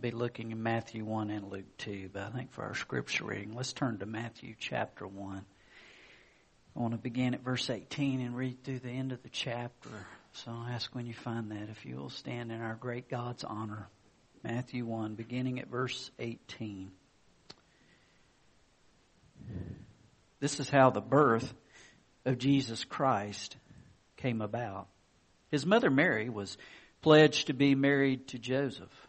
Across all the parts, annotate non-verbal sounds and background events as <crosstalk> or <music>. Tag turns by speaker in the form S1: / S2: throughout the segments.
S1: be looking in Matthew 1 and Luke 2, but I think for our scripture reading, let's turn to Matthew chapter 1. I want to begin at verse 18 and read through the end of the chapter. So I'll ask when you find that if you will stand in our great God's honor. Matthew 1, beginning at verse 18. This is how the birth of Jesus Christ came about. His mother Mary was pledged to be married to Joseph.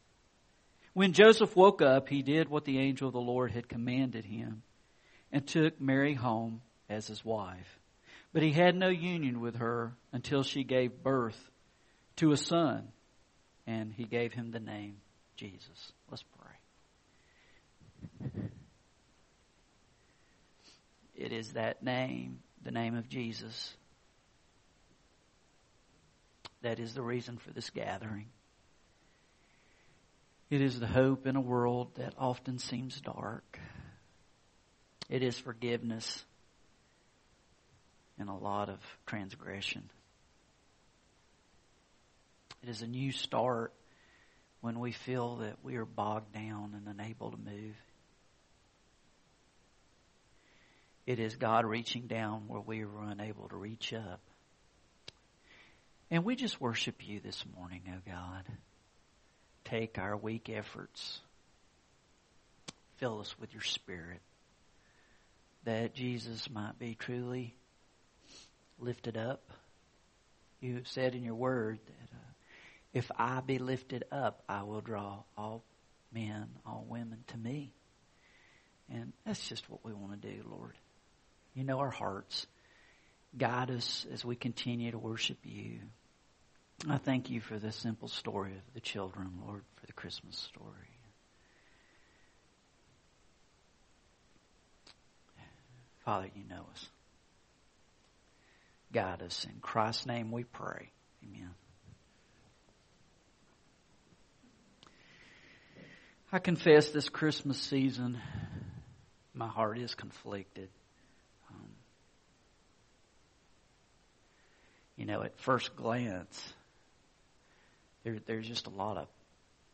S1: When Joseph woke up, he did what the angel of the Lord had commanded him and took Mary home as his wife. But he had no union with her until she gave birth to a son, and he gave him the name Jesus. Let's pray. It is that name, the name of Jesus, that is the reason for this gathering. It is the hope in a world that often seems dark. It is forgiveness in a lot of transgression. It is a new start when we feel that we are bogged down and unable to move. It is God reaching down where we were unable to reach up. And we just worship you this morning, oh God. Take our weak efforts. Fill us with your spirit. That Jesus might be truly lifted up. You have said in your word that uh, if I be lifted up, I will draw all men, all women to me. And that's just what we want to do, Lord. You know our hearts. Guide us as we continue to worship you. I thank you for the simple story of the children, Lord, for the Christmas story. Father, you know us. Guide us. In Christ's name we pray. Amen. I confess this Christmas season, my heart is conflicted. Um, you know, at first glance, there, there's just a lot of,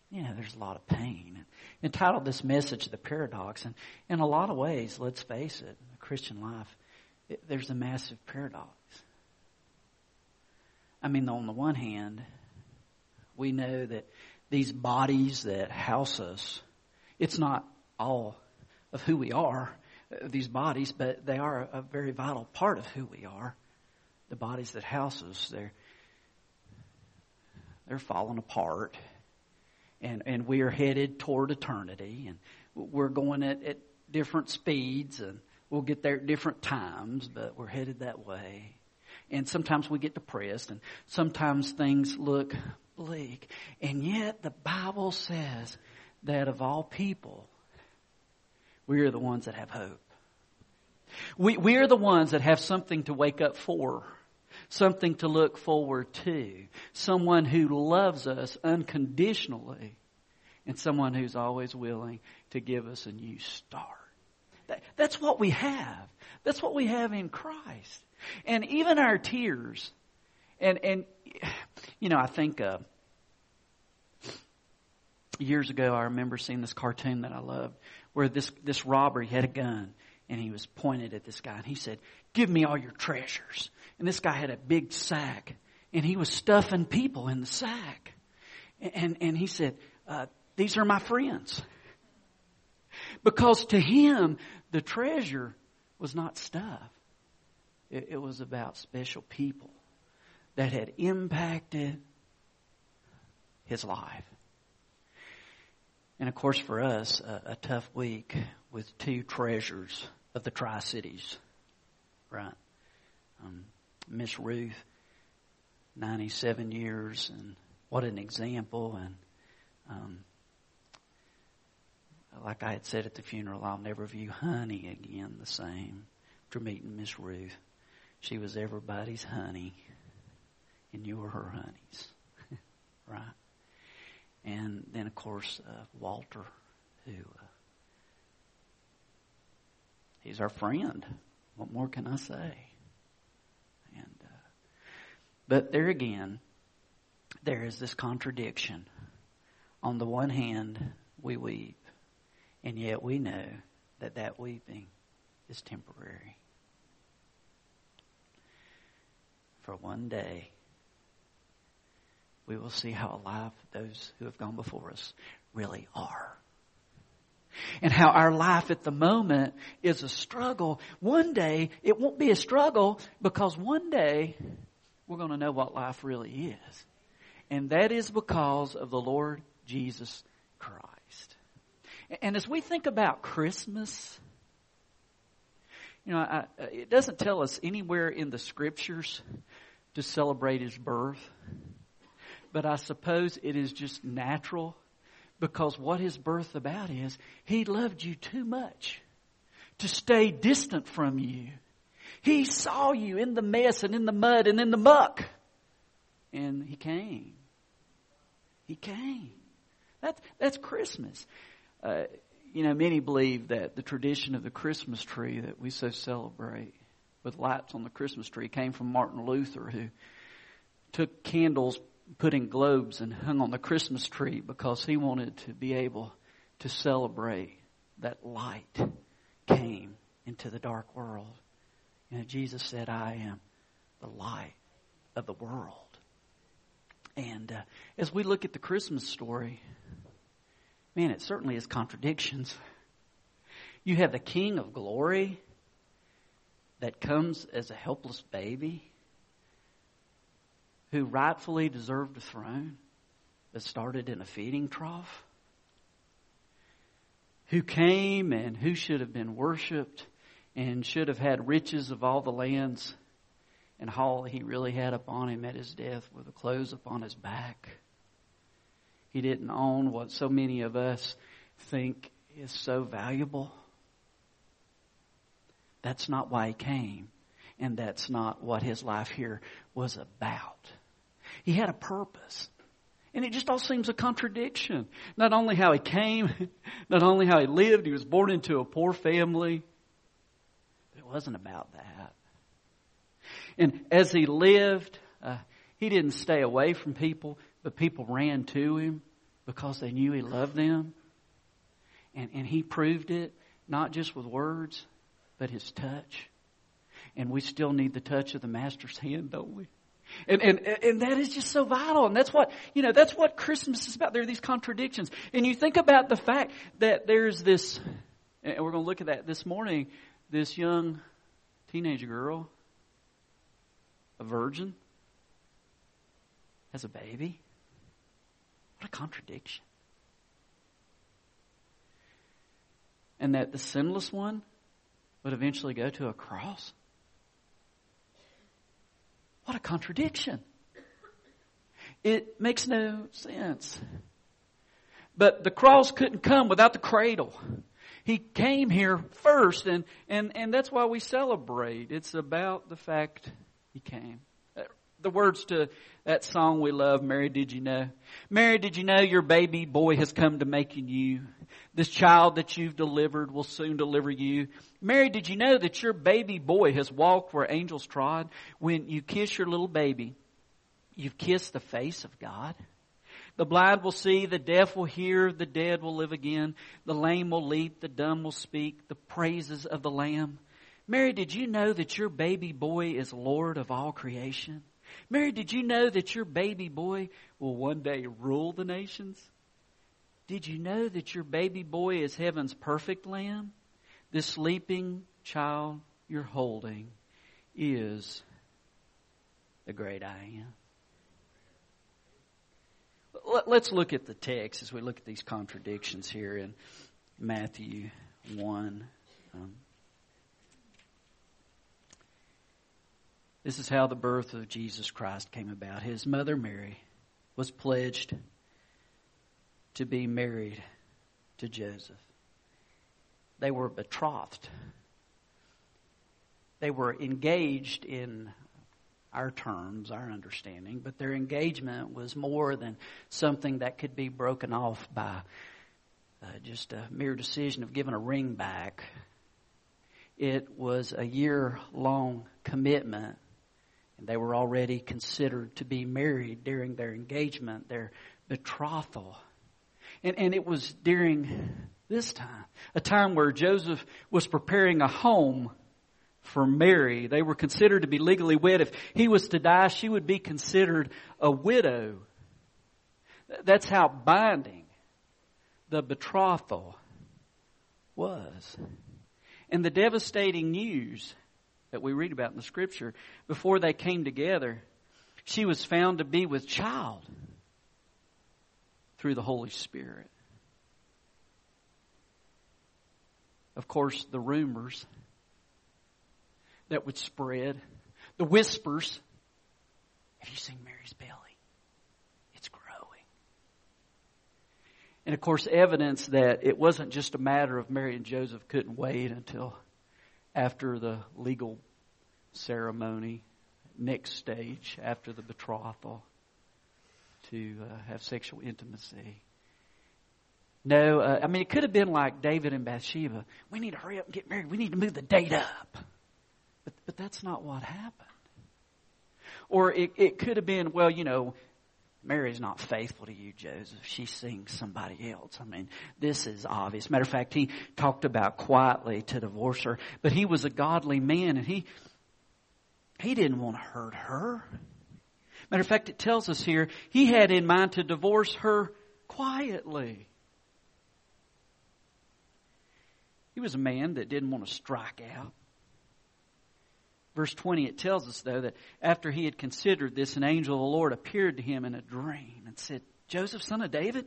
S1: you know, there's a lot of pain. Entitled this message, The Paradox, and in a lot of ways, let's face it, the Christian life, it, there's a massive paradox. I mean, on the one hand, we know that these bodies that house us, it's not all of who we are, uh, these bodies, but they are a very vital part of who we are the bodies that house us, they're, they're falling apart. And, and we are headed toward eternity. And we're going at, at different speeds and we'll get there at different times, but we're headed that way. And sometimes we get depressed and sometimes things look bleak. And yet the Bible says that of all people, we are the ones that have hope. We, we are the ones that have something to wake up for something to look forward to, someone who loves us unconditionally, and someone who's always willing to give us a new start. That, that's what we have. That's what we have in Christ. And even our tears, and, and, you know, I think, uh, years ago I remember seeing this cartoon that I loved where this, this robber, he had a gun and he was pointed at this guy and he said, give me all your treasures. And this guy had a big sack and he was stuffing people in the sack. And, and he said, uh, these are my friends. Because to him, the treasure was not stuff. It, it was about special people that had impacted his life. And of course, for us, a, a tough week with two treasures of the Tri Cities, right? Um, Miss Ruth, 97 years, and what an example. And um, like I had said at the funeral, I'll never view honey again the same after meeting Miss Ruth. She was everybody's honey, and you were her honeys, <laughs> right? And then, of course, uh, Walter, who uh, he's our friend. What more can I say? And uh, but there again, there is this contradiction. On the one hand, we weep, and yet we know that that weeping is temporary. For one day, we will see how alive those who have gone before us really are. And how our life at the moment is a struggle. One day, it won't be a struggle because one day we're going to know what life really is. And that is because of the Lord Jesus Christ. And as we think about Christmas, you know, I, it doesn't tell us anywhere in the scriptures to celebrate his birth but I suppose it is just natural because what his birth about is he loved you too much to stay distant from you. He saw you in the mess and in the mud and in the muck. And he came. He came. That's, that's Christmas. Uh, you know, many believe that the tradition of the Christmas tree that we so celebrate with lights on the Christmas tree came from Martin Luther, who took candles put in globes and hung on the Christmas tree because he wanted to be able to celebrate that light came into the dark world. You know, Jesus said, I am the light of the world. And uh, as we look at the Christmas story, man, it certainly has contradictions. You have the King of glory that comes as a helpless baby who rightfully deserved a throne that started in a feeding trough, who came and who should have been worshiped and should have had riches of all the lands, and all he really had upon him at his death were the clothes upon his back. He didn't own what so many of us think is so valuable. That's not why he came, and that's not what his life here was about. He had a purpose. And it just all seems a contradiction. Not only how he came, <laughs> not only how he lived, he was born into a poor family, but it wasn't about that. And as he lived, uh, he didn't stay away from people, but people ran to him because they knew he loved them. And, and he proved it, not just with words, but his touch. And we still need the touch of the Master's hand, don't we? And, and, and that is just so vital. And that's what, you know, that's what Christmas is about. There are these contradictions. And you think about the fact that there's this, and we're going to look at that this morning, this young teenage girl, a virgin, has a baby. What a contradiction. And that the sinless one would eventually go to a cross. What a contradiction. It makes no sense. But the cross couldn't come without the cradle. He came here first, and, and, and that's why we celebrate. It's about the fact he came. The words to that song we love, Mary, did you know? Mary, did you know your baby boy has come to make you? This child that you've delivered will soon deliver you. Mary, did you know that your baby boy has walked where angels trod? When you kiss your little baby, you've kissed the face of God. The blind will see, the deaf will hear, the dead will live again, the lame will leap, the dumb will speak, the praises of the Lamb. Mary, did you know that your baby boy is Lord of all creation? Mary, did you know that your baby boy will one day rule the nations? Did you know that your baby boy is heaven's perfect lamb? This sleeping child you're holding is the great I am. Let's look at the text as we look at these contradictions here in Matthew 1. Um, this is how the birth of Jesus Christ came about. His mother Mary was pledged to be married to Joseph. They were betrothed. They were engaged in our terms, our understanding, but their engagement was more than something that could be broken off by uh, just a mere decision of giving a ring back. It was a year long commitment, and they were already considered to be married during their engagement, their betrothal. And, and it was during this time, a time where Joseph was preparing a home for Mary. They were considered to be legally wed. If he was to die, she would be considered a widow. That's how binding the betrothal was. And the devastating news that we read about in the scripture, before they came together, she was found to be with child through the Holy Spirit. Of course, the rumors that would spread, the whispers. Have you seen Mary's belly? It's growing. And of course, evidence that it wasn't just a matter of Mary and Joseph couldn't wait until after the legal ceremony, next stage, after the betrothal, to uh, have sexual intimacy. No, uh, I mean, it could have been like David and Bathsheba. We need to hurry up and get married. We need to move the date up. But, but that's not what happened. Or it, it could have been, well, you know, Mary's not faithful to you, Joseph. She's seeing somebody else. I mean, this is obvious. Matter of fact, he talked about quietly to divorce her, but he was a godly man and he, he didn't want to hurt her. Matter of fact, it tells us here, he had in mind to divorce her quietly. He was a man that didn't want to strike out. Verse 20, it tells us, though, that after he had considered this, an angel of the Lord appeared to him in a dream and said, Joseph, son of David,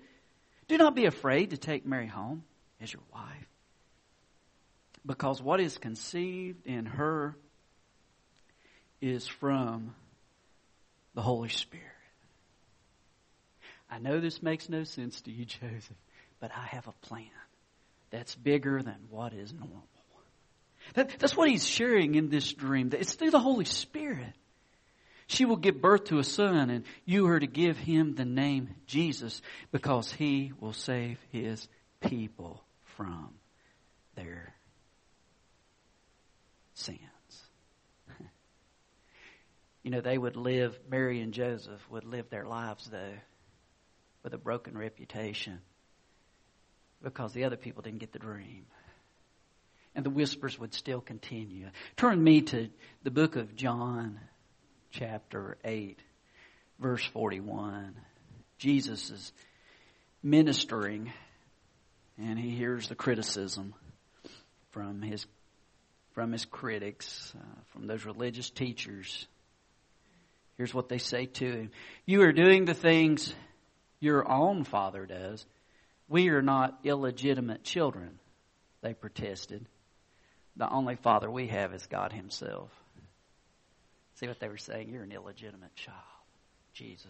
S1: do not be afraid to take Mary home as your wife, because what is conceived in her is from the Holy Spirit. I know this makes no sense to you, <laughs> Joseph, but I have a plan that's bigger than what is normal. That, that's what he's sharing in this dream. It's through the Holy Spirit. She will give birth to a son, and you are to give him the name Jesus because he will save his people from their sins. <laughs> you know, they would live, Mary and Joseph would live their lives, though, with a broken reputation because the other people didn't get the dream and the whispers would still continue. Turn me to the book of John, chapter 8, verse 41. Jesus is ministering, and he hears the criticism from his from his critics, uh, from those religious teachers. Here's what they say to him You are doing the things your own father does. We are not illegitimate children, they protested the only father we have is God Himself. See what they were saying? You're an illegitimate child. Jesus.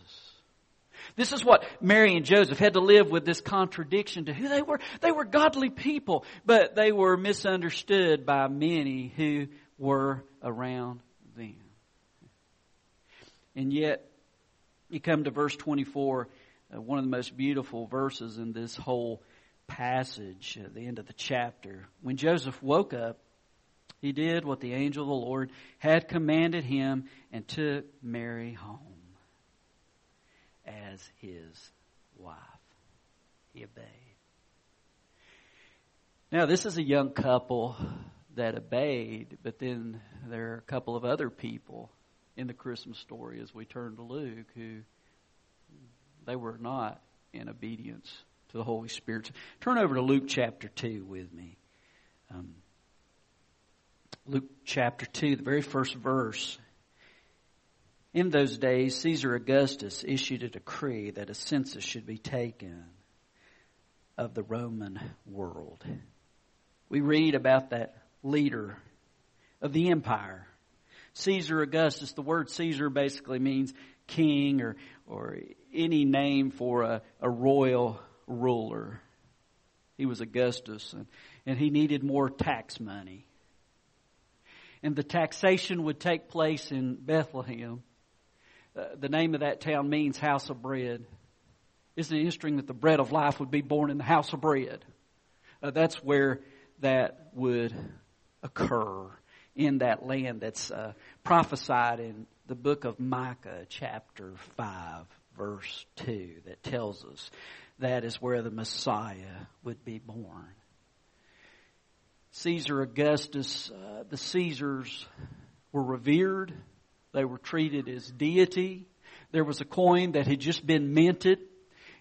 S1: This is what Mary and Joseph had to live with this contradiction to who they were. They were godly people, but they were misunderstood by many who were around them. And yet, you come to verse 24, uh, one of the most beautiful verses in this whole passage, the end of the chapter. When Joseph woke up, he did what the angel of the Lord had commanded him and took Mary home as his wife. He obeyed. Now, this is a young couple that obeyed, but then there are a couple of other people in the Christmas story as we turn to Luke who they were not in obedience to the Holy Spirit. Turn over to Luke chapter 2 with me. Um, Luke chapter 2, the very first verse. In those days, Caesar Augustus issued a decree that a census should be taken of the Roman world. We read about that leader of the empire, Caesar Augustus. The word Caesar basically means king or, or any name for a, a royal ruler. He was Augustus and, and he needed more tax money. And the taxation would take place in Bethlehem uh, the name of that town means house of bread. Isn't it interesting that the bread of life would be born in the house of bread? Uh, that's where that would occur in that land that's uh, prophesied in the book of Micah, chapter 5, verse 2, that tells us that is where the Messiah would be born. Caesar Augustus, uh, the Caesars were revered they were treated as deity. There was a coin that had just been minted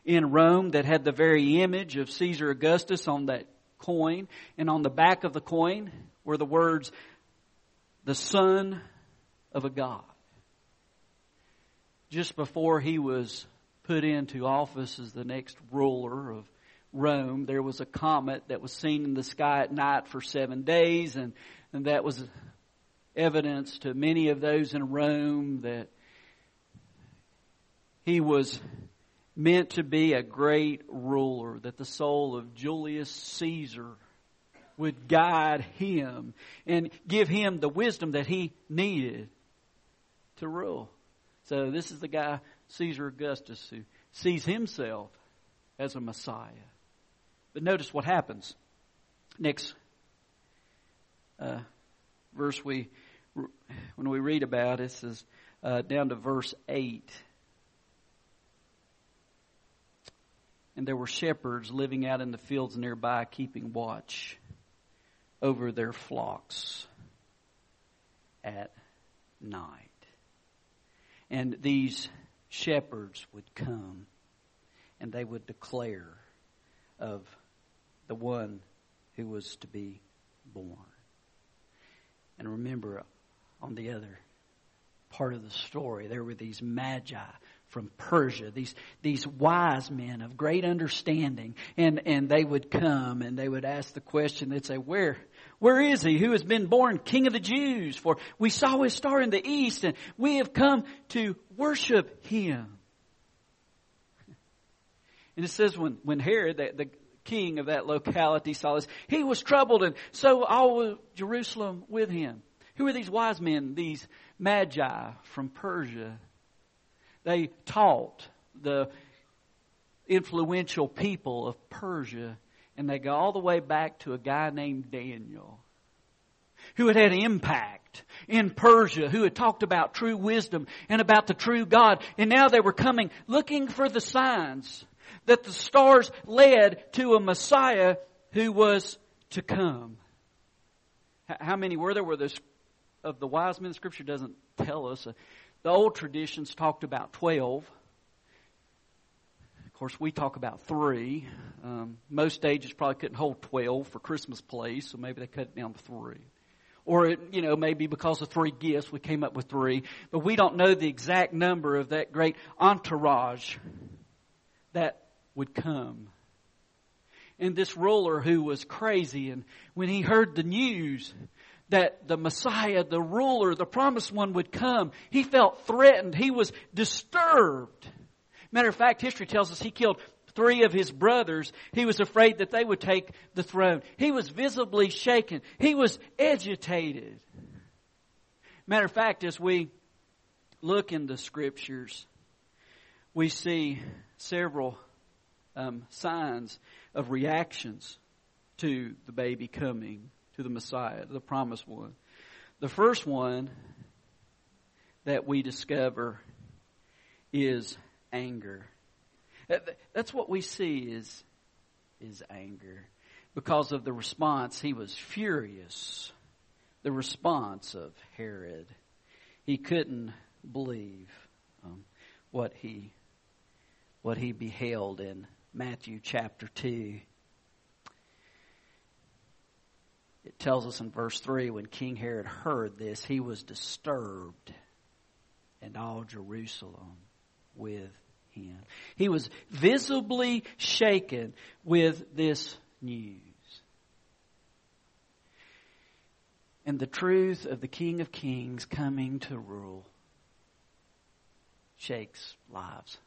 S1: in Rome that had the very image of Caesar Augustus on that coin. And on the back of the coin were the words, the son of a god. Just before he was put into office as the next ruler of Rome, there was a comet that was seen in the sky at night for seven days, and, and that was evidence to many of those in Rome that he was meant to be a great ruler, that the soul of Julius Caesar would guide him and give him the wisdom that he needed to rule. So this is the guy, Caesar Augustus, who sees himself as a Messiah. But notice what happens. Next uh, verse we when we read about it, says uh, down to verse 8. And there were shepherds living out in the fields nearby, keeping watch over their flocks at night. And these shepherds would come and they would declare of the one who was to be born. And remember, on the other part of the story, there were these magi from Persia, these, these wise men of great understanding, and, and they would come and they would ask the question, they'd say, where, where is he who has been born King of the Jews? For we saw his star in the east and we have come to worship him. <laughs> And it says when, when Herod, the, the king of that locality saw this, he was troubled and so all Jerusalem with him. Who are these wise men, these magi from Persia? They taught the influential people of Persia, and they go all the way back to a guy named Daniel, who had had impact in Persia, who had talked about true wisdom and about the true God, and now they were coming looking for the signs that the stars led to a Messiah who was to come. How many were there? Were there of the wise men, Scripture doesn't tell us. Uh, the old traditions talked about 12. Of course, we talk about three. Um, most stages probably couldn't hold 12 for Christmas plays, so maybe they cut it down to three. Or, it, you know, maybe because of three gifts, we came up with three. But we don't know the exact number of that great entourage that would come. And this ruler who was crazy, and when he heard the news, that the Messiah, the ruler, the promised one would come, he felt threatened. He was disturbed. Matter of fact, history tells us he killed three of his brothers. He was afraid that they would take the throne. He was visibly shaken. He was agitated. Matter of fact, as we look in the scriptures, we see several um, signs of reactions to the baby coming to the Messiah, the promised one. The first one that we discover is anger. That's what we see is, is anger. Because of the response, he was furious. The response of Herod. He couldn't believe um, what he what he beheld in Matthew chapter 2. It tells us in verse 3 when King Herod heard this, he was disturbed, and all Jerusalem with him. He was visibly shaken with this news. And the truth of the King of Kings coming to rule shakes lives.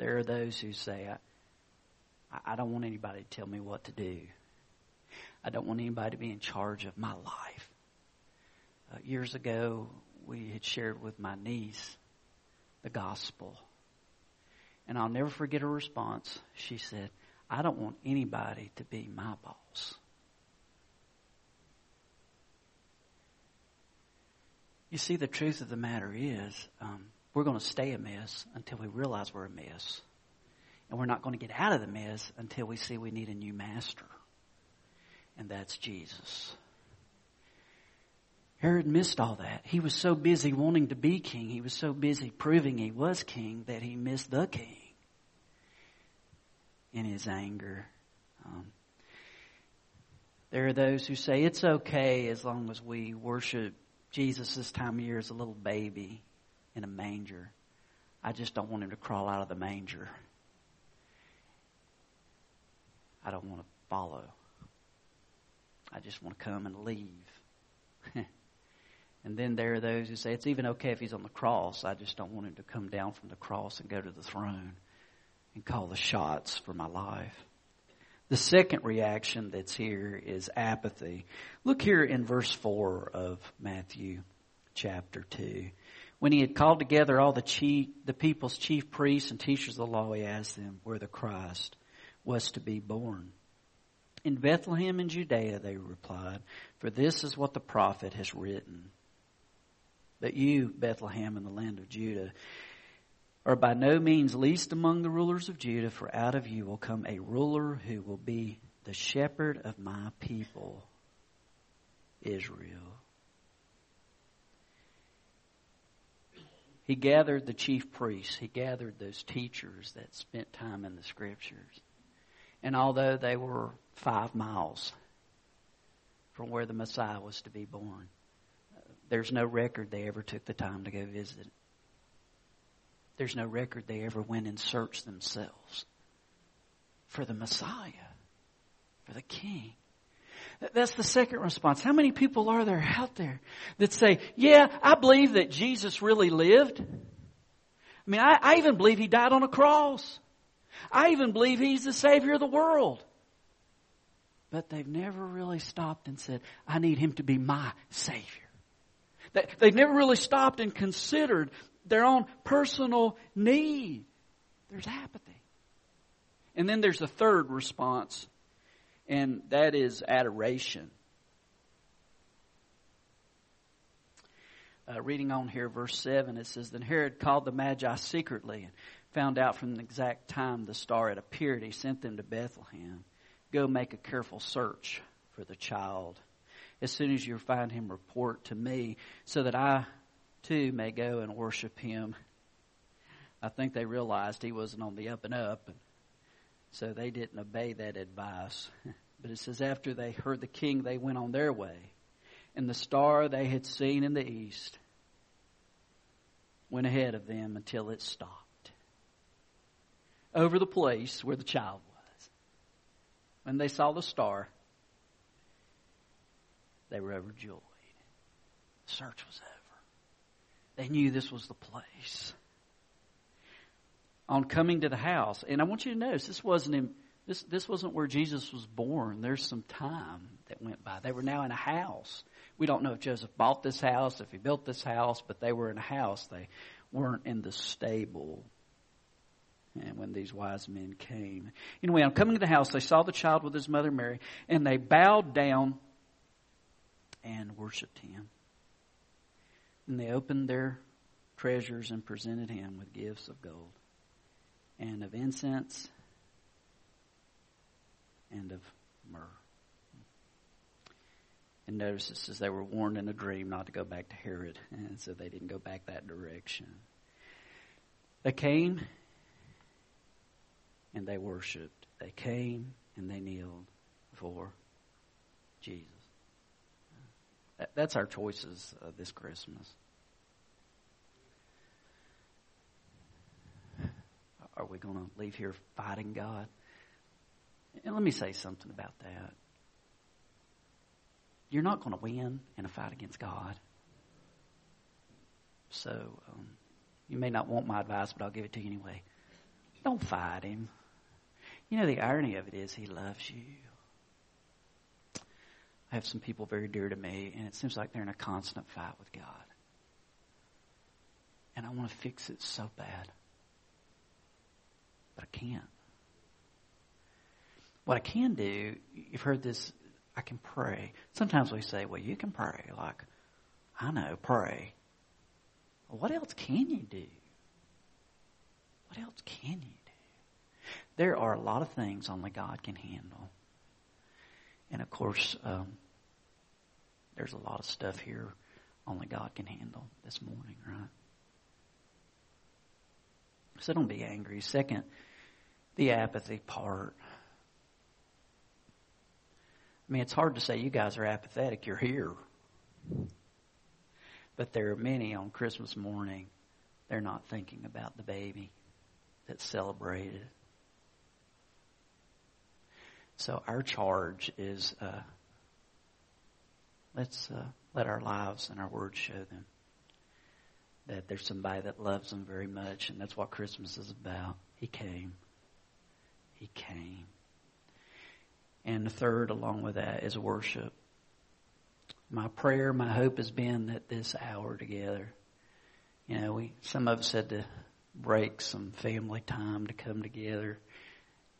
S1: There are those who say, I, I don't want anybody to tell me what to do. I don't want anybody to be in charge of my life. Uh, years ago, we had shared with my niece the gospel. And I'll never forget her response. She said, I don't want anybody to be my boss. You see, the truth of the matter is, um, we're going to stay a mess until we realize we're a mess. And we're not going to get out of the mess until we see we need a new master. And that's Jesus. Herod missed all that. He was so busy wanting to be king. He was so busy proving he was king that he missed the king in his anger. Um, there are those who say it's okay as long as we worship Jesus this time of year as a little baby in a manger. I just don't want him to crawl out of the manger. I don't want to follow. I just want to come and leave. <laughs> and then there are those who say it's even okay if he's on the cross. I just don't want him to come down from the cross and go to the throne and call the shots for my life. The second reaction that's here is apathy. Look here in verse 4 of Matthew chapter 2. When he had called together all the chief, the people's chief priests and teachers of the law, he asked them where the Christ was to be born. In Bethlehem in Judea, they replied, for this is what the prophet has written. But you, Bethlehem in the land of Judah, are by no means least among the rulers of Judah, for out of you will come a ruler who will be the shepherd of my people, Israel. He gathered the chief priests. He gathered those teachers that spent time in the scriptures. And although they were five miles from where the Messiah was to be born, there's no record they ever took the time to go visit. There's no record they ever went and searched themselves for the Messiah, for the King. That's the second response. How many people are there out there that say, yeah, I believe that Jesus really lived? I mean, I, I even believe he died on a cross. I even believe he's the Savior of the world. But they've never really stopped and said, I need him to be my Savior. They've never really stopped and considered their own personal need. There's apathy. And then there's a third response and that is adoration. Uh, reading on here, verse 7, it says, Then Herod called the Magi secretly and found out from the exact time the star had appeared. He sent them to Bethlehem. Go make a careful search for the child. As soon as you find him, report to me so that I too may go and worship him. I think they realized he wasn't on the up and up. And so they didn't obey that advice. <laughs> But it says, after they heard the king, they went on their way. And the star they had seen in the east went ahead of them until it stopped over the place where the child was. When they saw the star, they were overjoyed. The search was over. They knew this was the place on coming to the house. And I want you to notice this wasn't in, this this wasn't where Jesus was born. There's some time that went by. They were now in a house. We don't know if Joseph bought this house, if he built this house, but they were in a house. They weren't in the stable. And when these wise men came. Anyway, on coming to the house, they saw the child with his mother Mary, and they bowed down and worshiped him. And they opened their treasures and presented him with gifts of gold and of incense and of myrrh. And notice it says they were warned in a dream not to go back to Herod, and so they didn't go back that direction. They came and they worshiped. They came and they kneeled before Jesus. That's our choices this Christmas. Are we going to leave here fighting God? And let me say something about that. You're not going to win in a fight against God. So, um, you may not want my advice, but I'll give it to you anyway. Don't fight him. You know, the irony of it is he loves you. I have some people very dear to me, and it seems like they're in a constant fight with God. And I want to fix it so bad. But I can't. What I can do, you've heard this, I can pray. Sometimes we say, well, you can pray. Like, I know, pray. What else can you do? What else can you do? There are a lot of things only God can handle. And of course, um, there's a lot of stuff here only God can handle this morning, right? So don't be angry. Second, the apathy part. I mean, it's hard to say you guys are apathetic. You're here. But there are many on Christmas morning, they're not thinking about the baby that's celebrated. So our charge is uh, let's uh, let our lives and our words show them that there's somebody that loves them very much, and that's what Christmas is about. He came. He came. And the third, along with that, is worship. My prayer, my hope has been that this hour together, you know, we some of us had to break some family time to come together,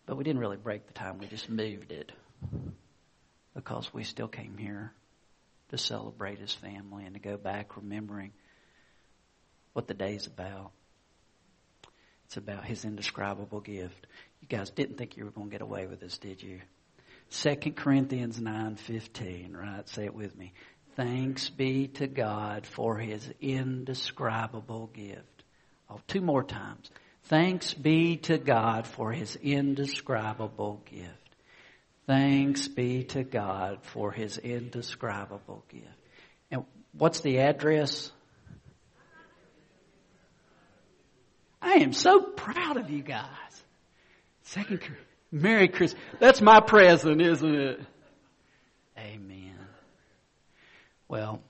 S1: but we didn't really break the time. We just moved it because we still came here to celebrate his family and to go back remembering what the day's about. It's about his indescribable gift. You guys didn't think you were going to get away with this, did you? 2 Corinthians 9:15, right? Say it with me. Thanks be to God for his indescribable gift. Oh, two more times. Thanks be to God for his indescribable gift. Thanks be to God for his indescribable gift. And what's the address? I am so proud of you guys. Second, Merry Christmas. That's my present, isn't it? Amen. Well,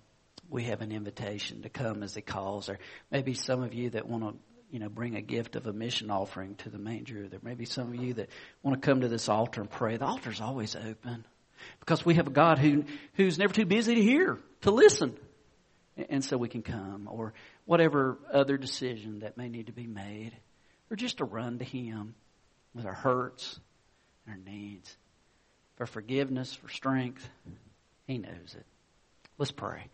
S1: we have an invitation to come as he calls, or maybe some of you that want to, you know, bring a gift of a mission offering to the manger. There may be some of you that want to come to this altar and pray. The altar's always open because we have a God who who's never too busy to hear, to listen, and so we can come, or whatever other decision that may need to be made, or just to run to Him with our hurts and our needs, for forgiveness, for strength. He knows it. Let's pray.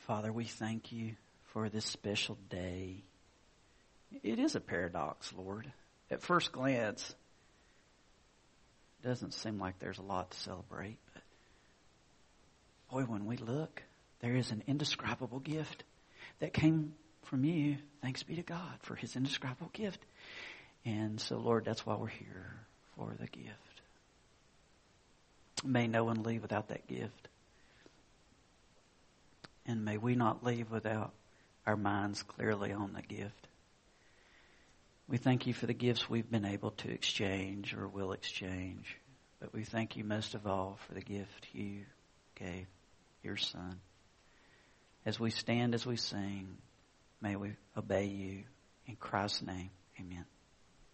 S1: Father, we thank you for this special day. It is a paradox, Lord. At first glance, it doesn't seem like there's a lot to celebrate, but boy, when we look, there is an indescribable gift that came from you. Thanks be to God for his indescribable gift. And so, Lord, that's why we're here for the gift. May no one leave without that gift. And may we not leave without our minds clearly on the gift. We thank you for the gifts we've been able to exchange or will exchange. But we thank you most of all for the gift you gave your Son. As we stand, as we sing, may we obey you. In Christ's name, amen.